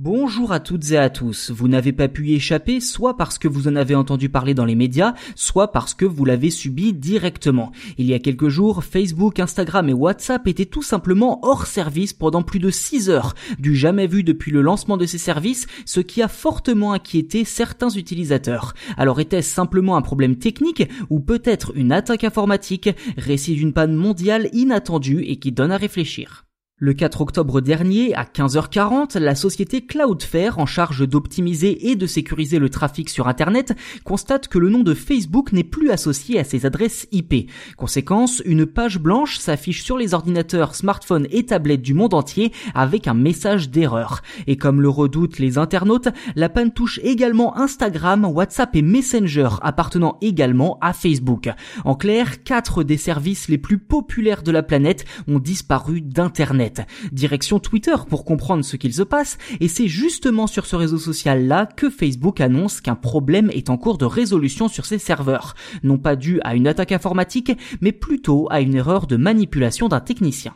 Bonjour à toutes et à tous. Vous n'avez pas pu y échapper, soit parce que vous en avez entendu parler dans les médias, soit parce que vous l'avez subi directement. Il y a quelques jours, Facebook, Instagram et WhatsApp étaient tout simplement hors service pendant plus de 6 heures, du jamais vu depuis le lancement de ces services, ce qui a fortement inquiété certains utilisateurs. Alors était-ce simplement un problème technique ou peut-être une attaque informatique, récit d'une panne mondiale inattendue et qui donne à réfléchir le 4 octobre dernier, à 15h40, la société Cloudflare, en charge d'optimiser et de sécuriser le trafic sur Internet, constate que le nom de Facebook n'est plus associé à ses adresses IP. Conséquence, une page blanche s'affiche sur les ordinateurs, smartphones et tablettes du monde entier avec un message d'erreur. Et comme le redoutent les internautes, la panne touche également Instagram, WhatsApp et Messenger, appartenant également à Facebook. En clair, quatre des services les plus populaires de la planète ont disparu d'Internet. Direction Twitter pour comprendre ce qu'il se passe, et c'est justement sur ce réseau social-là que Facebook annonce qu'un problème est en cours de résolution sur ses serveurs, non pas dû à une attaque informatique, mais plutôt à une erreur de manipulation d'un technicien.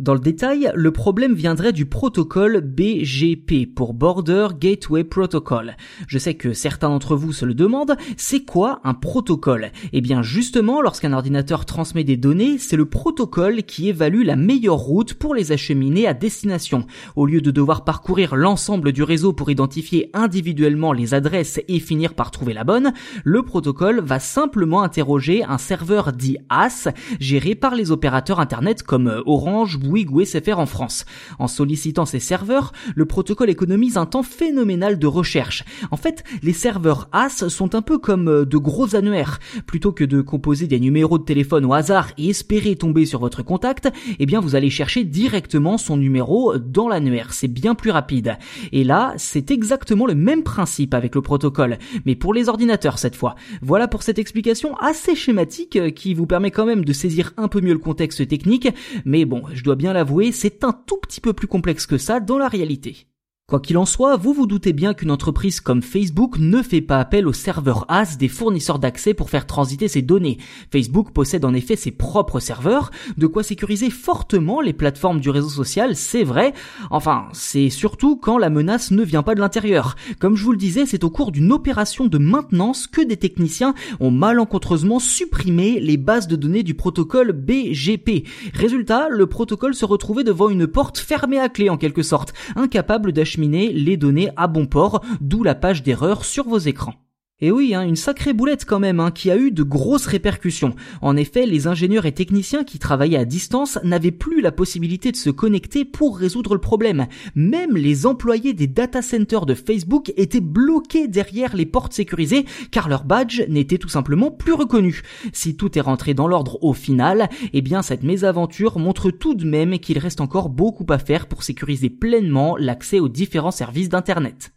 Dans le détail, le problème viendrait du protocole BGP pour Border Gateway Protocol. Je sais que certains d'entre vous se le demandent, c'est quoi un protocole Eh bien justement, lorsqu'un ordinateur transmet des données, c'est le protocole qui évalue la meilleure route pour les acheminer à destination. Au lieu de devoir parcourir l'ensemble du réseau pour identifier individuellement les adresses et finir par trouver la bonne, le protocole va simplement interroger un serveur dit AS, géré par les opérateurs Internet comme Orange, Bouygues ou SFR en France. En sollicitant ces serveurs, le protocole économise un temps phénoménal de recherche. En fait, les serveurs AS sont un peu comme euh, de gros annuaires. Plutôt que de composer des numéros de téléphone au hasard et espérer tomber sur votre contact, eh bien vous allez chercher directement son numéro dans l'annuaire. C'est bien plus rapide. Et là, c'est exactement le même principe avec le protocole, mais pour les ordinateurs cette fois. Voilà pour cette explication assez schématique euh, qui vous permet quand même de saisir un peu mieux le contexte technique, mais bon, je dois bien l'avouer, c'est un tout petit peu plus complexe que ça dans la réalité. Quoi qu'il en soit, vous vous doutez bien qu'une entreprise comme Facebook ne fait pas appel aux serveurs AS des fournisseurs d'accès pour faire transiter ses données. Facebook possède en effet ses propres serveurs, de quoi sécuriser fortement les plateformes du réseau social, c'est vrai. Enfin, c'est surtout quand la menace ne vient pas de l'intérieur. Comme je vous le disais, c'est au cours d'une opération de maintenance que des techniciens ont malencontreusement supprimé les bases de données du protocole BGP. Résultat, le protocole se retrouvait devant une porte fermée à clé en quelque sorte, incapable d'acheter les données à bon port, d'où la page d'erreur sur vos écrans. Et oui, hein, une sacrée boulette quand même, hein, qui a eu de grosses répercussions. En effet, les ingénieurs et techniciens qui travaillaient à distance n'avaient plus la possibilité de se connecter pour résoudre le problème. Même les employés des data centers de Facebook étaient bloqués derrière les portes sécurisées car leur badge n'était tout simplement plus reconnu. Si tout est rentré dans l'ordre au final, eh bien cette mésaventure montre tout de même qu'il reste encore beaucoup à faire pour sécuriser pleinement l'accès aux différents services d'Internet.